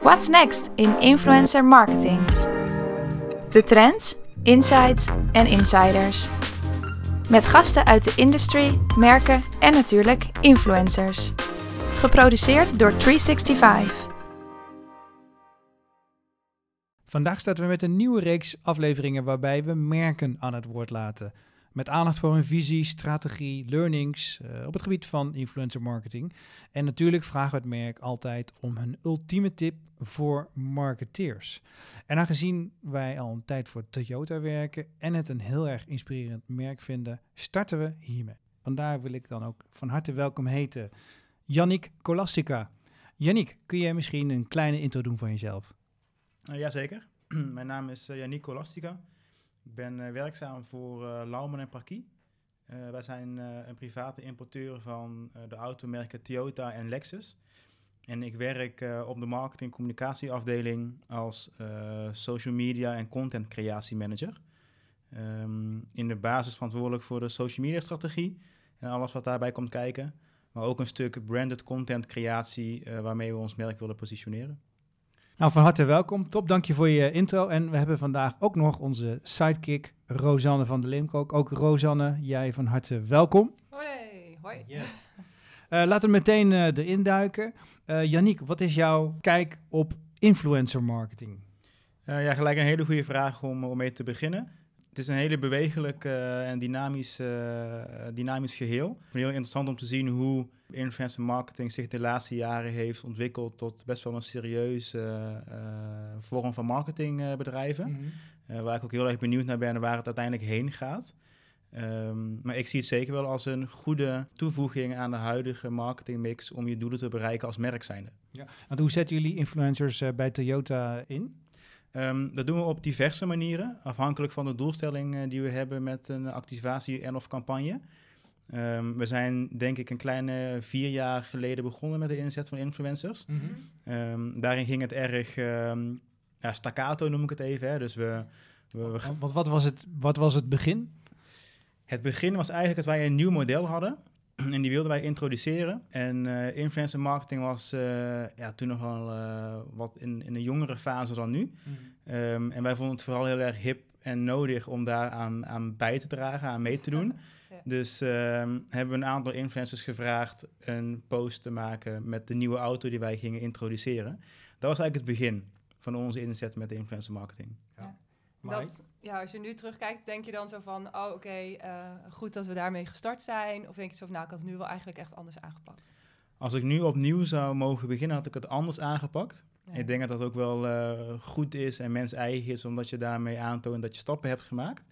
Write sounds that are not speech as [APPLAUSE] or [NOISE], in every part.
What's next in influencer marketing? De trends, insights en insiders. Met gasten uit de industry, merken en natuurlijk influencers. Geproduceerd door 365. Vandaag starten we met een nieuwe reeks afleveringen waarbij we merken aan het woord laten. Met aandacht voor hun visie, strategie, learnings uh, op het gebied van influencer marketing. En natuurlijk vragen we het merk altijd om hun ultieme tip voor marketeers. En aangezien wij al een tijd voor Toyota werken en het een heel erg inspirerend merk vinden, starten we hiermee. Vandaar wil ik dan ook van harte welkom heten Yannick Kolastica. Yannick, kun jij misschien een kleine intro doen van jezelf? Uh, Jazeker. [CLEARS THROAT] Mijn naam is uh, Yannick Kolastica. Ik ben uh, werkzaam voor uh, Lauman en Parkie. Uh, wij zijn een private importeur van de automerken Toyota en Lexus. En ik werk op de marketing- en communicatieafdeling als social media en content creatie manager. Um, in de basis verantwoordelijk voor de social media strategie en alles wat daarbij komt kijken. Maar ook een stuk branded content creatie waarmee we ons merk willen positioneren. Nou, van harte welkom. Top, dank je voor je intro. En we hebben vandaag ook nog onze sidekick, Rosanne van der Leemkook. Ook Rosanne, jij van harte welkom. Hoi, hoi. Yes. Uh, laten we meteen uh, erin duiken. Uh, Yannick, wat is jouw kijk op influencer marketing? ja, gelijk een hele goede vraag om, om mee te beginnen. Het is een hele bewegelijk en dynamisch, dynamisch geheel. Heel interessant om te zien hoe influencer marketing zich de laatste jaren heeft ontwikkeld tot best wel een serieuze uh, vorm van marketingbedrijven. Mm -hmm. waar ik ook heel erg benieuwd naar ben waar het uiteindelijk heen gaat. Um, maar ik zie het zeker wel als een goede toevoeging aan de huidige marketingmix om je doelen te bereiken als merk zijnde. Ja. Want hoe zetten jullie influencers bij Toyota in? Um, dat doen we op diverse manieren, afhankelijk van de doelstelling die we hebben met een activatie en of campagne. Um, we zijn denk ik een kleine vier jaar geleden begonnen met de inzet van influencers. Mm -hmm. um, daarin ging het erg um, ja, staccato, noem ik het even. Hè. Dus we, we, we wat, wat, was het, wat was het begin? Het begin was eigenlijk dat wij een nieuw model hadden. [CLEARS THROAT] En die wilden wij introduceren. En uh, influencer marketing was uh, ja, toen nog wel uh, wat in, in een jongere fase dan nu. Mm -hmm. en wij vonden het vooral heel erg hip en nodig om daar aan, aan bij te dragen, aan mee te doen. [LAUGHS] Ja. Dus um, hebben we een aantal influencers gevraagd een post te maken met de nieuwe auto die wij gingen introduceren. Dat was eigenlijk het begin van onze inzet met de influencer marketing. Ja. Dat, ja, als je nu terugkijkt, denk je dan zo van, oh oké, okay, uh, goed dat we daarmee gestart zijn? Of denk je zo van, nou, ik had het nu wel eigenlijk echt anders aangepakt? Als ik nu opnieuw zou mogen beginnen, had ik het anders aangepakt. Ja. Ik denk dat dat ook wel uh, goed is en mens eigen is, omdat je daarmee aantoont dat je stappen hebt gemaakt.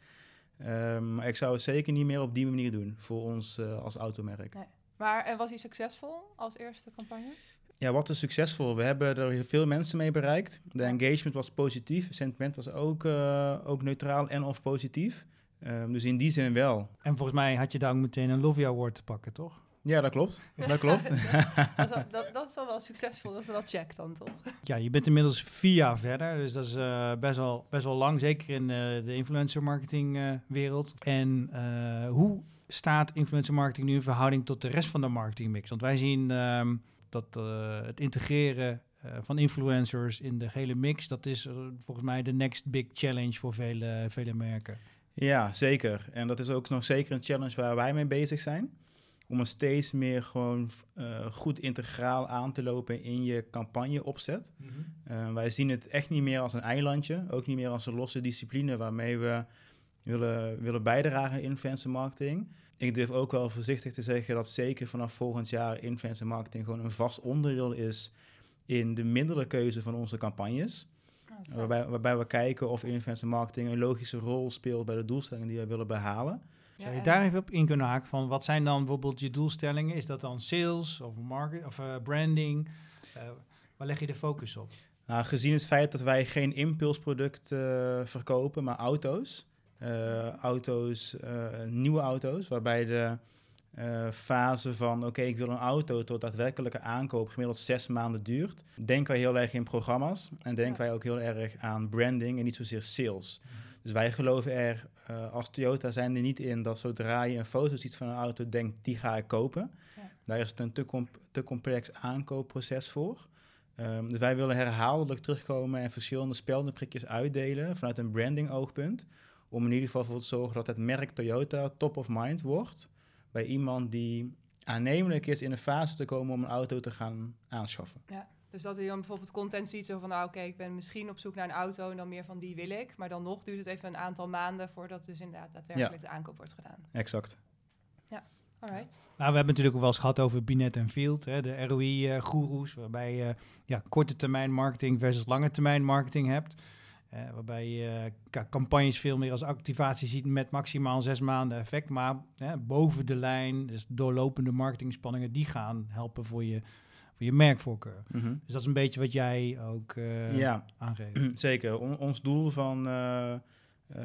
Um, maar ik zou het zeker niet meer op die manier doen voor ons uh, als automerk. Nee. Maar en was hij succesvol als eerste campagne? Ja, wat is succesvol? We hebben er veel mensen mee bereikt. De engagement was positief, het sentiment was ook, uh, ook neutraal en of positief. Um, dus in die zin wel. En volgens mij had je daar ook meteen een Lovia Award te pakken, toch? Ja, dat klopt. Dat [LAUGHS] klopt. dat, dat, is wel, dat, dat, is wel, wel succesvol, dat is wel check dan toch? Ja, je bent inmiddels vier jaar verder, dus dat is uh, best, wel, best wel lang, zeker in uh, de influencer marketing uh, wereld. En hoe staat influencer marketing nu in verhouding tot de rest van de marketingmix? Want wij zien um, dat het integreren van influencers in de hele mix, dat is volgens mij de next big challenge voor vele, vele merken. Ja, zeker. En dat is ook nog zeker een challenge waar wij mee bezig zijn om er steeds meer gewoon uh, goed integraal aan te lopen in je campagneopzet. Mm -hmm. uh, wij zien het echt niet meer als een eilandje, ook niet meer als een losse discipline waarmee we willen, willen bijdragen aan influencer marketing. Ik durf ook wel voorzichtig te zeggen dat zeker vanaf volgend jaar influencer marketing gewoon een vast onderdeel is in de middelenkeuze van onze campagnes. Oh, waarbij, waarbij we kijken of influencer marketing een logische rol speelt bij de doelstellingen die we willen behalen. Zou je daar even op in kunnen haken van wat zijn dan bijvoorbeeld je doelstellingen? Is dat dan sales of market of uh, branding? Uh, waar leg je de focus op? Nou, gezien het feit dat wij geen impulsproduct uh, verkopen, maar auto's. auto's, nieuwe auto's, waarbij de fase van oké, okay, ik wil een auto tot daadwerkelijke aankoop gemiddeld zes maanden duurt. Denken wij heel erg in programma's en denken ja. wij ook heel erg aan branding en niet zozeer sales. Mm. Dus wij geloven er uh, als Toyota zijn er niet in dat zodra je een foto ziet van een auto, denkt die ga ik kopen. Ja. Daar is het een te, comp te complex aankoopproces voor. Ehm, dus wij willen herhaaldelijk terugkomen en verschillende speldenprikjes uitdelen vanuit een branding oogpunt. Om in ieder geval voor te zorgen dat het merk Toyota top of mind wordt bij iemand die aannemelijk is in een fase te komen om een auto te gaan aanschaffen. Ja. Dus dat je dan bijvoorbeeld content ziet, zo van, nou oké, ik ben misschien op zoek naar een auto en dan meer van die wil ik. Maar dan nog duurt het even een aantal maanden voordat dus inderdaad daadwerkelijk de aankoop wordt gedaan. Exact. Ja, alright. Nou, we hebben natuurlijk ook wel eens gehad over Binet en Field, hè, de ROI-goeroes, waarbij je ja, korte termijn marketing versus lange termijn marketing hebt. Uh, waarbij je uh, campagnes veel meer als activatie ziet met maximaal zes maanden effect. Maar boven de lijn, dus doorlopende marketingspanningen, die gaan helpen voor je je merkvoorkeur. Mm -hmm. Dus dat is een beetje wat jij ook uh, ja, aangeeft. [CLEARS THROAT] Zeker. ons doel van uh, uh,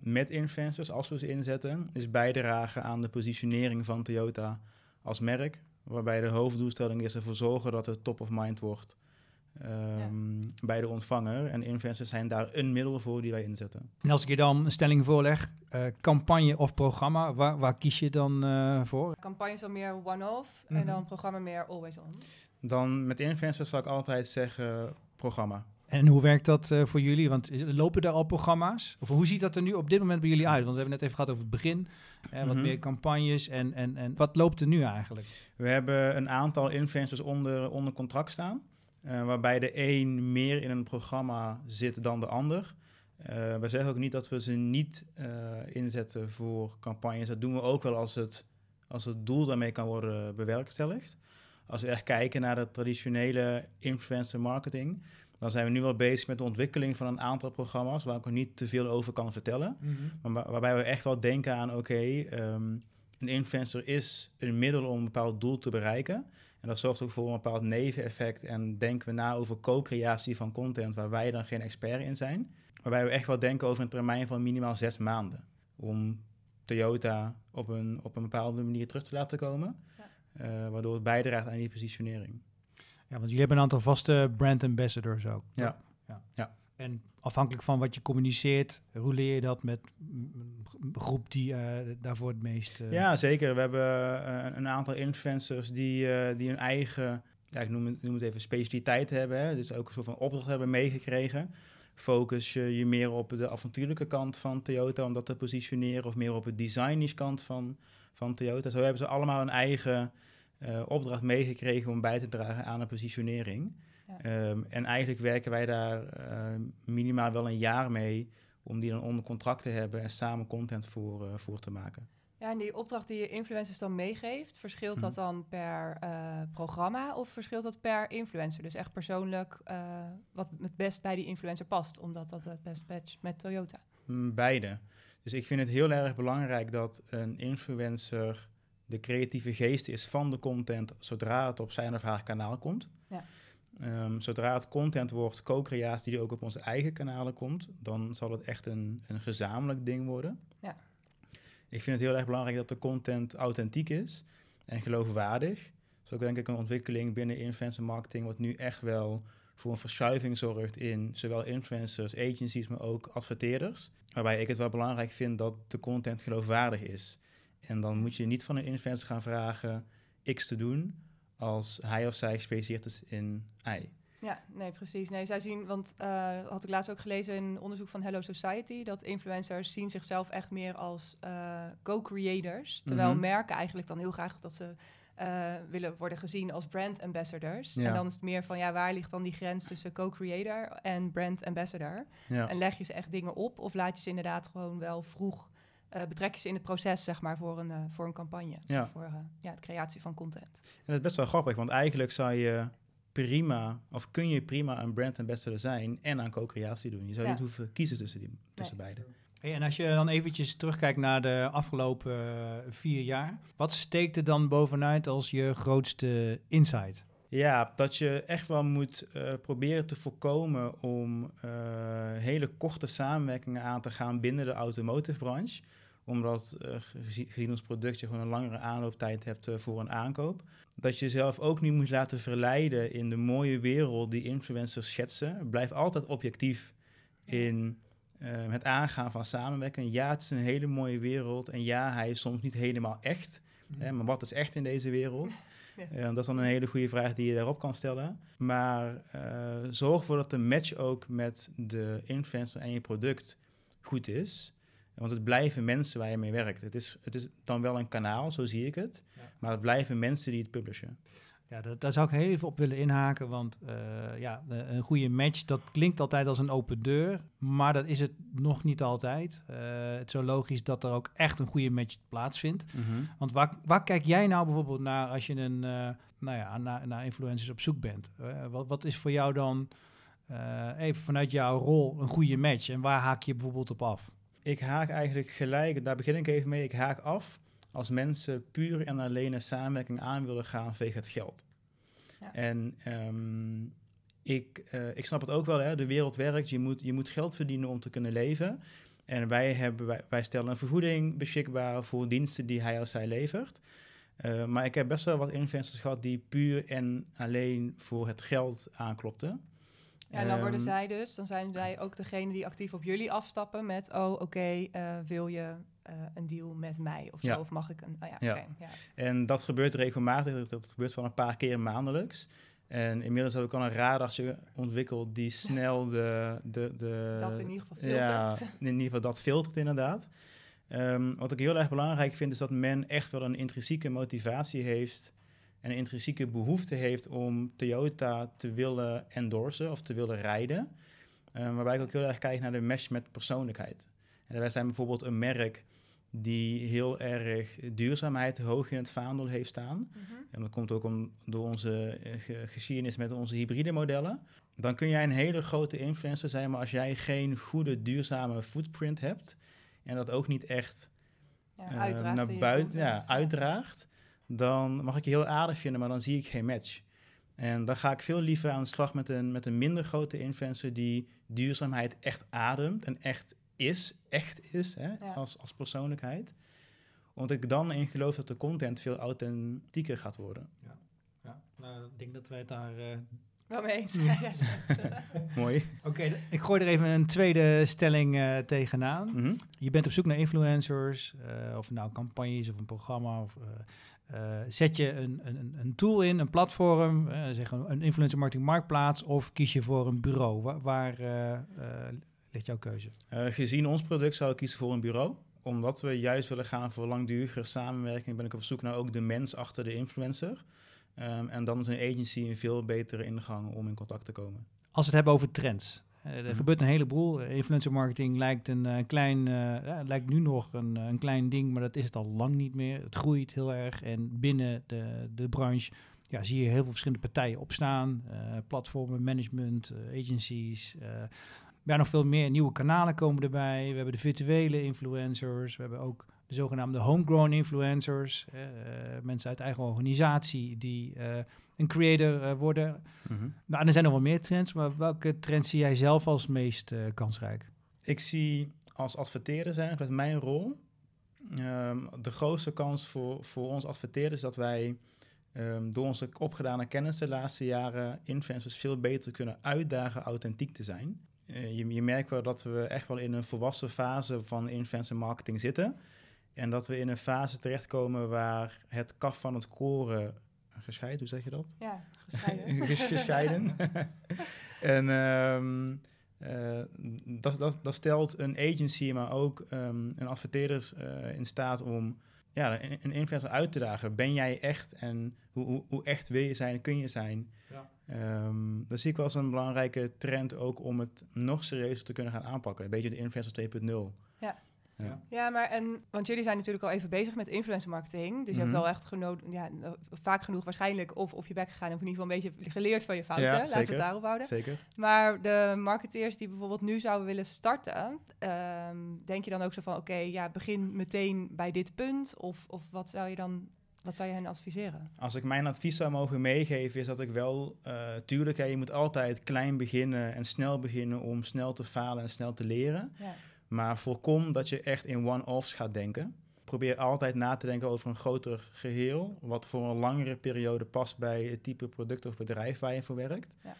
met influencers, als we ze inzetten, is bijdragen aan de positionering van Toyota als merk. Waarbij de hoofddoelstelling is ervoor zorgen dat het top of mind wordt um, ja. bij de ontvanger. En influencers zijn daar een middel voor die wij inzetten. En als ik je dan een stelling voorleg, uh, campagne of programma, waar, waar kies je dan uh, voor? Campagne is dan meer one-off mm -hmm. en dan programma meer always on. Dan met influencers zal ik altijd zeggen programma. En hoe werkt dat uh, voor jullie? Want lopen er al programma's? Of hoe ziet dat er nu op dit moment bij jullie uit? Want we hebben net even gehad over het begin. Wat mm -hmm. meer campagnes. En, en, en wat loopt er nu eigenlijk? We hebben een aantal influencers onder, onder contract staan. Uh, waarbij de een meer in een programma zit dan de ander. we zeggen ook niet dat we ze niet inzetten voor campagnes. Dat doen we ook wel als het, als het doel daarmee kan worden bewerkstelligd als we echt kijken naar de traditionele influencer marketing, dan zijn we nu wel bezig met de ontwikkeling van een aantal programma's waar ik nog niet te veel over kan vertellen. Mm -hmm. Maar waarbij we echt wel denken aan, oké, okay, um, een influencer is een middel om een bepaald doel te bereiken. En dat zorgt ook voor een bepaald neveneffect. En denken we na over co-creatie van content waar wij dan geen expert in zijn. Waarbij we echt wel denken over een termijn van minimaal zes maanden. Om Toyota op een, op een bepaalde manier terug te laten komen. Uh, waardoor het bijdraagt aan die positionering. Ja, want jullie hebben een aantal vaste brand ambassadors ook. Ja. ja. ja. En afhankelijk van wat je communiceert, hoe leer je dat met een groep die uh, daarvoor het meest... Uh... Ja, zeker. We hebben uh, een aantal influencers die, die hun eigen, ja, ik noem het, even, specialiteit hebben. Hè? Dus ook een soort van opdracht hebben meegekregen. Focus je je meer op de avontuurlijke kant van Toyota om dat te positioneren... of meer op het designish kant van, van Toyota. Zo hebben ze allemaal een eigen opdracht meegekregen om bij te dragen aan een positionering. Ja. Um, en eigenlijk werken wij daar uh, minimaal wel een jaar mee om die dan onder contract te hebben en samen content voor, uh, voor te maken. Ja, en die opdracht die je influencers dan meegeeft, verschilt dat dan per programma of verschilt dat per influencer? Dus echt persoonlijk wat het best bij die influencer past, omdat dat het best matcht met Toyota? Mm, beide. Dus ik vind het heel erg belangrijk dat een influencer de creatieve geest is van de content zodra het op zijn of haar kanaal komt. Ja. Um, zodra het content wordt, co-creatie die ook op onze eigen kanalen komt, dan zal het echt een, een gezamenlijk ding worden. Ja. Ik vind het heel erg belangrijk dat de content authentiek is en geloofwaardig. Dat is ook denk ik een ontwikkeling binnen influencer marketing, wat nu echt wel voor een verschuiving zorgt in zowel influencers, agencies, maar ook adverteerders. Waarbij ik het wel belangrijk vind dat de content geloofwaardig is. En dan moet je niet van een influencer gaan vragen X te doen als hij of zij gespecialiseerd is in Y. Ja, nee, precies. Nee, zij zien, want uh, had ik laatst ook gelezen in een onderzoek van Hello Society, dat influencers zien zichzelf echt meer als uh, co-creators. Terwijl mm -hmm. merken eigenlijk dan heel graag dat ze uh, willen worden gezien als brand ambassadors. Ja. En dan is het meer van, ja, waar ligt dan die grens tussen co-creator en brand ambassador? Ja. En leg je ze echt dingen op of laat je ze inderdaad gewoon wel vroeg uh, betrek je ze in het proces, zeg maar, voor een, uh, voor een campagne. Ja. Voor uh, ja, de creatie van content. En dat is best wel grappig, want eigenlijk zou je prima, of kun je prima een brand ambassador zijn en aan co-creatie doen. Je zou ja. niet hoeven kiezen tussen, die, tussen nee. beide. Hey, en als je dan eventjes terugkijkt naar de afgelopen vier jaar, wat steekt er dan bovenuit als je grootste insight? Ja, dat je echt wel moet uh, proberen te voorkomen om uh, hele korte samenwerkingen aan te gaan binnen de automotive branche. Omdat uh, gezien ons product je gewoon een langere aanlooptijd hebt voor een aankoop. Dat je jezelf ook niet moet laten verleiden in de mooie wereld die influencers schetsen. Blijf altijd objectief in het aangaan van samenwerken. Ja, het is een hele mooie wereld en ja, hij is soms niet helemaal echt. Hè, maar wat is echt in deze wereld? Ja. dat is dan een hele goede vraag die je daarop kan stellen. Maar zorg ervoor dat de match ook met de influencer en je product goed is. Want het blijven mensen waar je mee werkt. Het is, het is dan wel een kanaal, zo zie ik het. Maar het blijven mensen die het publishen. Ja, dat, daar zou ik heel even op willen inhaken. Want uh, ja, een goede match, dat klinkt altijd als een open deur. Maar dat is het nog niet altijd. Uh, het is zo logisch dat er ook echt een goede match plaatsvindt. Mhm. Want waar, waar kijk jij nou bijvoorbeeld naar als je een, uh, nou ja, naar, naar influencers op zoek bent? wat, wat is voor jou dan, even vanuit jouw rol, een goede match? En waar haak je bijvoorbeeld op af? Ik haak eigenlijk gelijk, daar begin ik even mee, ik haak af als mensen puur en alleen een samenwerking aan willen gaan vanwege het geld. Ja. En um, ik, uh, ik snap het ook wel, hè, de wereld werkt, je moet, je moet geld verdienen om te kunnen leven. En wij, hebben, wij, wij stellen een vergoeding beschikbaar voor diensten die hij of zij levert. Uh, maar ik heb best wel wat influencers gehad die puur en alleen voor het geld aanklopten. Ja, en dan worden ehm, zij dus, dan zijn zij ook degene die actief op jullie afstappen met, oh oké, okay, uh, wil je uh, een deal met mij of zo, of mag ik een, oh ja, ja. Okay, ja. En dat gebeurt regelmatig, dat gebeurt wel een paar keer maandelijks. En inmiddels heb ik al een radartje ontwikkeld die [LAUGHS] snel de, de, de... Dat in ieder geval filtert. Ja, in ieder geval dat filtert inderdaad. Um, wat ik heel erg belangrijk vind, is dat men echt wel een intrinsieke motivatie heeft en een intrinsieke behoefte heeft om Toyota te willen endorsen of te willen rijden. Uh, waarbij ik ook heel erg kijk naar de mesh met persoonlijkheid. En wij zijn bijvoorbeeld een merk die heel erg duurzaamheid hoog in het vaandel heeft staan. Mhm. En dat komt ook om, door onze uh, geschiedenis met onze hybride modellen. Dan kun jij een hele grote influencer zijn, maar als jij geen goede duurzame footprint hebt en dat ook niet echt ja, uh, naar buiten ja, uitdraagt, dan mag ik je heel aardig vinden, maar dan zie ik geen match. En dan ga ik veel liever aan de slag met een, met een minder grote influencer die duurzaamheid echt ademt en echt is, echt is, hè, als, als persoonlijkheid. Omdat ik dan in geloof dat de content veel authentieker gaat worden. Ja, ja. Nou, ik denk dat wij het daar... Uh... Wel mee eens. [LAUGHS] [LAUGHS] Mooi. Oké, ik gooi er even een tweede stelling uh, tegenaan. Mm Je bent op zoek naar influencers, uh, of nou campagnes of een programma of uh, zet je een, een, een, tool in, een platform, uh, zeg een, een influencer marketing marktplaats, of kies je voor een bureau? Waar, waar uh, ligt jouw keuze? gezien ons product zou ik kiezen voor een bureau. Omdat we juist willen gaan voor langdurige samenwerking, ben ik op zoek naar ook de mens achter de influencer. Um, en dan is een agency een veel betere ingang om in contact te komen. Als we het hebben over trends, er mhm. gebeurt een heleboel. Influencer marketing lijkt, een, uh, klein, uh, lijkt nu nog een, een klein ding, maar dat is het al lang niet meer. Het groeit heel erg en binnen de, de branche ja, zie je heel veel verschillende partijen opstaan. Uh, platformen, management, agencies. ja, nog veel meer nieuwe kanalen komen erbij. We hebben de virtuele influencers. We hebben ook de zogenaamde homegrown influencers. mensen uit eigen organisatie die een creator uh, worden. Mm Nou, er zijn nog wel meer trends, maar welke trends zie jij zelf als meest uh, kansrijk? Ik zie als adverteerder zijn, dat is mijn rol. Um, de grootste kans voor, voor ons adverteerders dat wij um, door onze opgedane kennis de laatste jaren influencers veel beter kunnen uitdagen authentiek te zijn. Uh, je, je merkt wel dat we echt wel in een volwassen fase van influencer marketing zitten. En dat we in een fase terechtkomen waar het kaf van het koren gescheiden, hoe zeg je dat? Ja, gescheiden. [LAUGHS] gescheiden. [LAUGHS] en um, uh, dat, dat, dat stelt een agency, maar ook um, een adverteerders uh, in staat om ja, een, een influencer uit te dagen. Ben jij echt en hoe, hoe, hoe echt wil je zijn, kun je zijn? Ja. Um, dat zie ik wel als een belangrijke trend ook om het nog serieuzer te kunnen gaan aanpakken. Een beetje de influencer 2.0. Ja. Ja. ja, maar en, want jullie zijn natuurlijk al even bezig met influencer marketing. Dus je hebt mhm. wel echt genood, ja, vaak genoeg waarschijnlijk of op je bek gegaan. Of in ieder geval een beetje geleerd van je fouten. Ja, Laten we het daarop houden. Zeker. Maar de marketeers die bijvoorbeeld nu zouden willen starten, um, denk je dan ook zo van: oké, ja, begin meteen bij dit punt? Of, of wat zou je dan wat zou je hen adviseren? Als ik mijn advies zou mogen meegeven, is dat ik wel, uh, tuurlijk, hè, je moet altijd klein beginnen en snel beginnen om snel te falen en snel te leren. Ja. Maar voorkom dat je echt in one-offs gaat denken. Probeer altijd na te denken over een groter geheel, wat voor een langere periode past bij het type product of bedrijf waar je voor werkt. Ja.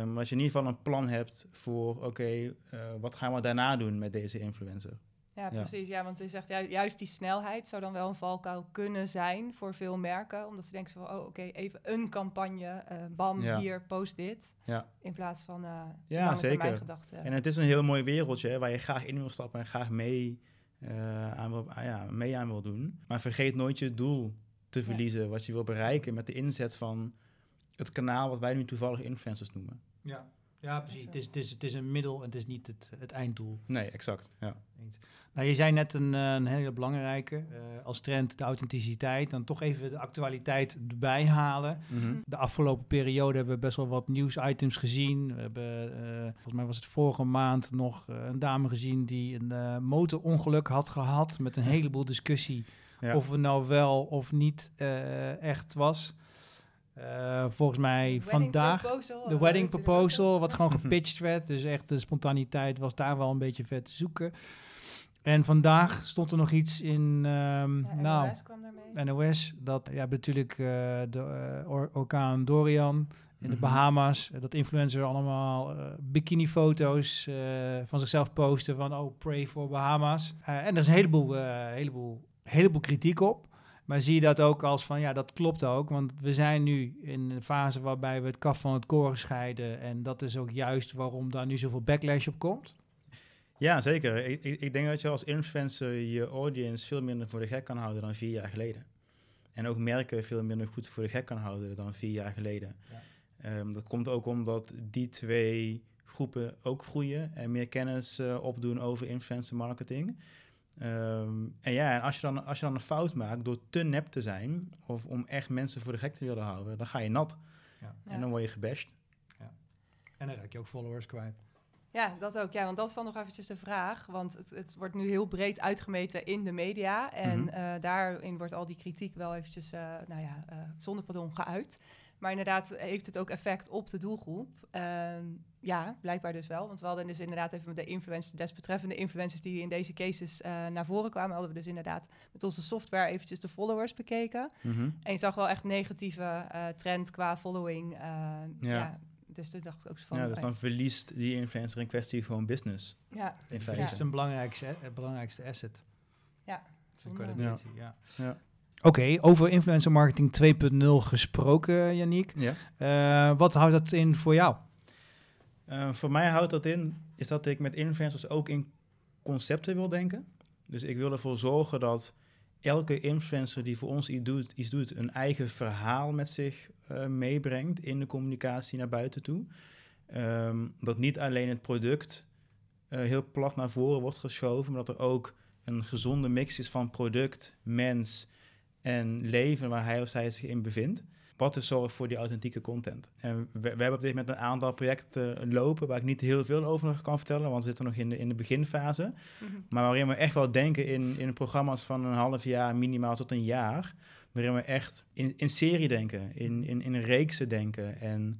Um, als je in ieder geval een plan hebt voor, oké, okay, uh, wat gaan we daarna doen met deze influencer? Ja, precies. Ja, want je zegt ju juist die snelheid zou dan wel een valkuil kunnen zijn voor veel merken. Omdat ze denken van, oh oké, even een campagne, uh, bam, hier, post dit. Ja. In plaats van uh, ja, zeker. gedachten. En het is een heel mooi wereldje hè, waar je graag in wil stappen en graag mee, uh, aan, wil, ja, mee aan wil doen. Maar vergeet nooit je doel te verliezen, wat je wil bereiken met de inzet van het kanaal wat wij nu toevallig influencers noemen. Ja, ja precies. Het is, het, is, het is een middel en het is niet het, het einddoel. Nee, exact. Ja. Nou, je zei net een, eh, een hele belangrijke, uh, als trend de authenticiteit. Dan toch even de actualiteit erbij halen. Mhm. De afgelopen periode hebben we best wel wat nieuwsitems gezien. We hebben, uh, volgens mij was het vorige maand nog een dame gezien die een motorongeluk had gehad. Met een [LAUGHS] heleboel discussie of het nou wel of niet echt was. Uh, volgens mij vandaag de wedding proposal, wat gewoon [LAUGHS] gepitcht werd. Dus echt de spontaniteit was daar wel een beetje vet te zoeken. En vandaag stond er nog iets in um, ja, nou, NOS kwam daarmee. NOS. Dat ja, natuurlijk uh, de uh, or orkaan Dorian in de mhm. Bahama's. dat influencers allemaal uh, bikini-foto's van zichzelf posten van oh, pray for Bahama's. en er is een heleboel, heleboel, heleboel kritiek op. Maar zie je dat ook als van, ja, dat klopt ook. Want we zijn nu in een fase waarbij we het kaf van het koren scheiden. En dat is ook juist waarom daar nu zoveel backlash op komt. Ja, zeker. Ik, ik, denk dat je als influencer je audience veel minder voor de gek kan houden dan vier jaar geleden. En ook merken veel minder goed voor de gek kan houden dan vier jaar geleden. Ja. Ehm, dat komt ook omdat die twee groepen ook groeien en meer kennis uh, opdoen over influencer marketing. Ehm, en ja, en als je, dan, als je dan een fout maakt door te nep te zijn, of om echt mensen voor de gek te willen houden, dan ga je nat. Ja. En dan word je gebashed. Ja. En dan raak je ook followers kwijt. Ja, dat ook. Ja, want dat is dan nog eventjes de vraag. Want het, het wordt nu heel breed uitgemeten in de media. En mm daarin wordt al die kritiek wel eventjes, uh, nou ja, uh, zonder pardon, geuit. Maar inderdaad heeft het ook effect op de doelgroep. Ehm, ja, blijkbaar dus wel. Want we hadden dus inderdaad even met de influencers, desbetreffende influencers die in deze cases uh, naar voren kwamen, hadden we dus inderdaad met onze software eventjes de followers bekeken. Mhm. En je zag wel echt negatieve uh, trend qua following. Uh, ja. ja. Dus toen dacht ik ook zo van... Ja, dus dan verliest die influencer in kwestie gewoon business. Ja. In feite. Dat is een belangrijkste, het belangrijkste asset. Ja. Ja. ja. ja. Oké, over influencer marketing 2.0 gesproken, Yannick. Ja. Uh, wat houdt dat in voor jou? Uh, voor mij houdt dat in, is dat ik met influencers ook in concepten wil denken. Dus ik wil ervoor zorgen dat elke influencer die voor ons iets doet, iets doet een eigen verhaal met zich uh, meebrengt in de communicatie naar buiten toe. Um, dat niet alleen het product heel plat naar voren wordt geschoven, maar dat er ook een gezonde mix is van product, mens en leven waar hij of zij zich in bevindt. Wat dus zorgt voor die authentieke content. En we, we, hebben op dit moment een aantal projecten lopen waar ik niet heel veel over kan vertellen, want we zitten nog in de, in de beginfase. Mhm. Maar waarin we echt wel denken in, in programma's van een half jaar, minimaal tot een jaar. Waarin we echt in, in serie denken, in, in, in reeksen denken. En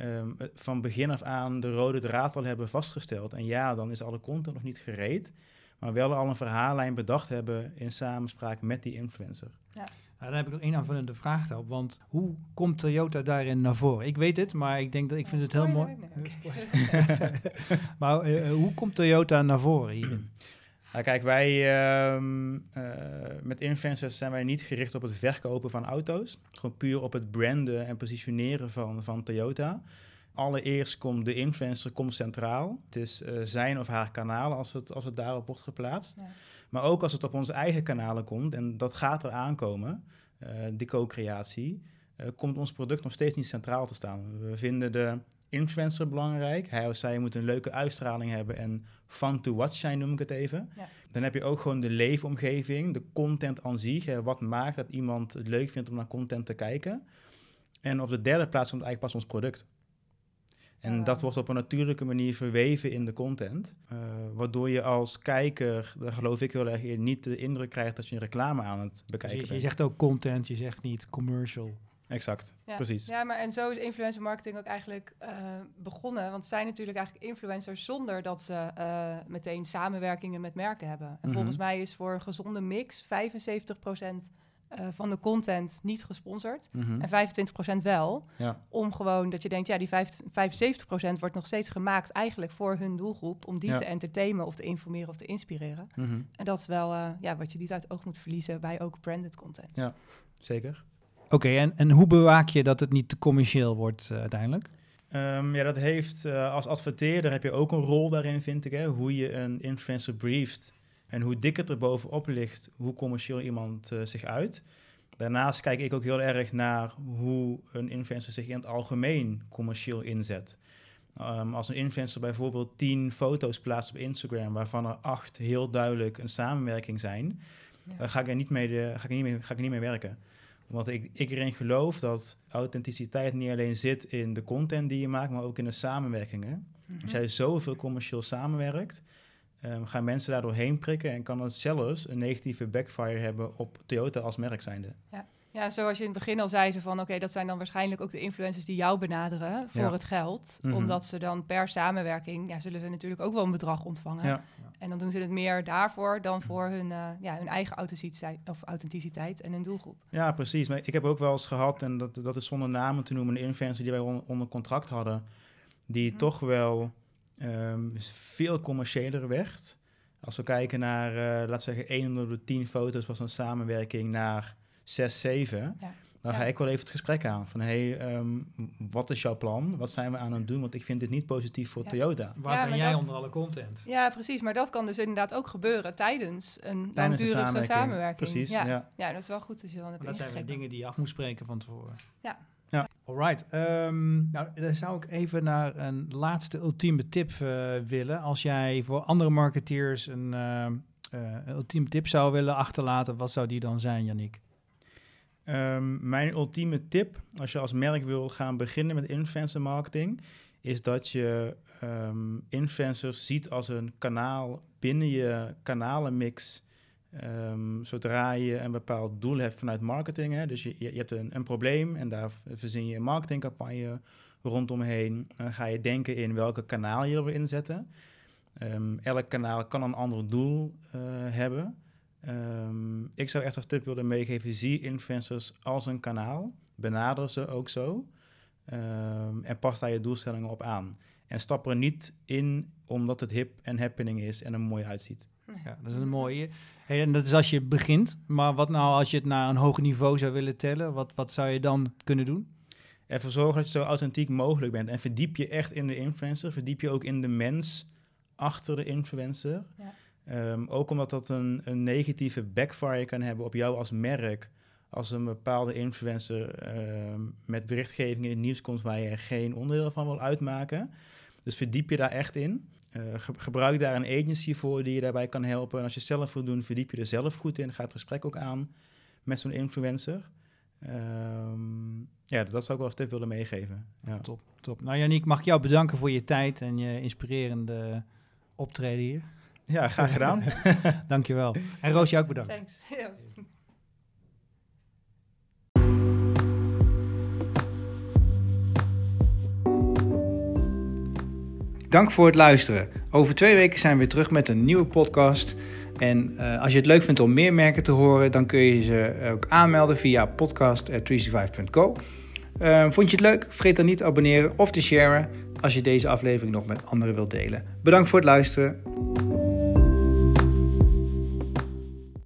um, van begin af aan de rode draad al hebben vastgesteld. En ja, dan is alle content nog niet gereed maar wel al een verhaallijn bedacht hebben in samenspraak met die influencer. Ja. Nou, dan heb ik nog één aanvullende vraag daarop. Want hoe komt Toyota daarin naar voren? Ik weet het, maar ik denk dat ik vind het heel mooi. [LAUGHS] maar uh, hoe komt Toyota naar voren hierin? [CLEARS THROAT] Nou, kijk, wij uh, met influencers zijn wij niet gericht op het verkopen van auto's. Gewoon puur op het branden en positioneren van, van Toyota. Allereerst komt de influencer komt centraal. Het is uh, zijn of haar kanaal als het, als het daarop wordt geplaatst. Ja. Maar ook als het op onze eigen kanalen komt, en dat gaat er aankomen, uh, die co-creatie, uh, komt ons product nog steeds niet centraal te staan. We vinden de influencer belangrijk. Hij of zij moet een leuke uitstraling hebben en fun to watch zijn, noem ik het even. Ja. Dan heb je ook gewoon de leefomgeving, de content aan zich. Wat maakt dat iemand het leuk vindt om naar content te kijken. En op de derde plaats komt eigenlijk pas ons product. En dat wordt op een natuurlijke manier verweven in de content. Uh, waardoor je als kijker, daar geloof ik heel erg in, niet de indruk krijgt dat je een reclame aan het bekijken dus je, je, zegt ook content, je zegt niet commercial. Exact, precies. Ja, maar en zo is influencer marketing ook eigenlijk uh, begonnen. Want het zijn natuurlijk eigenlijk influencers zonder dat ze uh, meteen samenwerkingen met merken hebben. En mhm. volgens mij is voor een gezonde mix 75% eh, van de content niet gesponsord Mhm. en 25% wel. Ja. Om gewoon dat je denkt, ja, die vijf- 75% wordt nog steeds gemaakt eigenlijk voor hun doelgroep. Om die Ja. te entertainen of te informeren of te inspireren. Mhm. En dat is wel eh, ja, wat je niet uit het oog moet verliezen bij ook branded content. Zeker. Oké, en, en hoe bewaak je dat het niet te commercieel wordt eh, uiteindelijk? Ehm, ja, dat heeft eh, als adverteerder heb je ook een rol daarin, vind ik. Hè? Hoe je een influencer brieft en hoe dik het er bovenop ligt, hoe commercieel iemand eh, zich uit. Daarnaast kijk ik ook heel erg naar hoe een influencer zich in het algemeen commercieel inzet. Ehm, als een influencer bijvoorbeeld tien foto's plaatst op Instagram, waarvan er acht heel duidelijk een samenwerking zijn, Ja. dan ga ik er niet mee, de, ga ik niet mee, ga ik niet mee werken. Want ik, ik erin geloof dat authenticiteit niet alleen zit in de content die je maakt, maar ook in de samenwerkingen. Mhm. Als jij zoveel commercieel samenwerkt, ehm, gaan mensen daardoor heen prikken en kan het zelfs een negatieve backfire hebben op Toyota als merk zijnde. Ja, zoals je in het begin al zei, ze van oké, dat zijn dan waarschijnlijk ook de influencers die jou benaderen voor Ja. het geld. Mhm. Omdat ze dan per samenwerking, ja, zullen ze natuurlijk ook wel een bedrag ontvangen. Ja. En dan doen ze het meer daarvoor dan voor hun, eh, ja, hun eigen authenticiteit, of authenticiteit en hun doelgroep. Ja, precies. Maar ik heb ook wel eens gehad, en dat, dat is zonder namen te noemen, een influencer die wij on- onder contract hadden, die Mhm. toch wel ehm, veel commerciëler werd. Als we kijken naar, eh laten we zeggen, 1 op de 10 foto's was een samenwerking naar 6, 7. Ja. Dan ga ik wel even het gesprek aan. Van, hey, ehm, wat is jouw plan? Wat zijn we aan het doen? Want ik vind dit niet positief voor Ja. Toyota. Waar Ja, ben jij dat- onder alle content? Ja, precies. Maar dat kan dus inderdaad ook gebeuren tijdens een Tijdens de langdurige samenwerking. samenwerking. Precies, ja. ja. Ja, dat is wel goed als je dan hebt dat zijn weer dingen die je af moet spreken van tevoren. Ja. Ja. Alright. ehm, nou, dan zou ik even naar een laatste ultieme tip eh, willen. Als jij voor andere marketeers een, ehm, eh, een ultieme tip zou willen achterlaten, wat zou die dan zijn, Yannick? Ehm, mijn ultieme tip, als je als merk wil gaan beginnen met influencer marketing, is dat je ehm, influencers ziet als een kanaal binnen je kanalenmix. Ehm, zodra je een bepaald doel hebt vanuit marketing, hè, dus je, je hebt een, een probleem en daar verzin je een marketingcampagne rondomheen. Dan ga je denken in welke kanaal je wil inzetten. Ehm, elk kanaal kan een ander doel eh, hebben. Ehm, ik zou echt als tip willen meegeven, zie influencers als een kanaal. Benader ze ook zo. En pas daar je doelstellingen op aan. En stap er niet in omdat het hip en happening is en er mooi uitziet. Ja, dat is een mooie. Hey, en dat is als je begint. Maar wat nou als je het naar een hoger niveau zou willen tellen? Wat, wat zou je dan kunnen doen? Ervoor zorgen dat je zo authentiek mogelijk bent. En verdiep je echt in de influencer. Verdiep je ook in de mens achter de influencer. Ja. Ehm, ook omdat dat een, een negatieve backfire kan hebben op jou als merk. Als een bepaalde influencer ehm, met berichtgeving in het nieuws komt waar je geen onderdeel van wil uitmaken. Dus verdiep je daar echt in. Eh, ge- gebruik daar een agency voor die je daarbij kan helpen. En als je het zelf wil doen, verdiep je er zelf goed in. Ga het gesprek ook aan met zo'n influencer. Ehm, ja, dat zou ik wel als tip willen meegeven. Ja. Top, top. Nou, Yannick, mag ik jou bedanken voor je tijd en je inspirerende optreden hier. ja, graag gedaan. [LAUGHS] Dankjewel. En Roos, jou ook bedankt. Thanks. [LAUGHS] Dank voor het luisteren. Over twee weken zijn we weer terug met een nieuwe podcast. En eh, als je het leuk vindt om meer merken te horen, dan kun je ze ook aanmelden via podcast.365.co. Eh, vond je het leuk? Vergeet dan niet te abonneren of te sharen als je deze aflevering nog met anderen wilt delen. Bedankt voor het luisteren.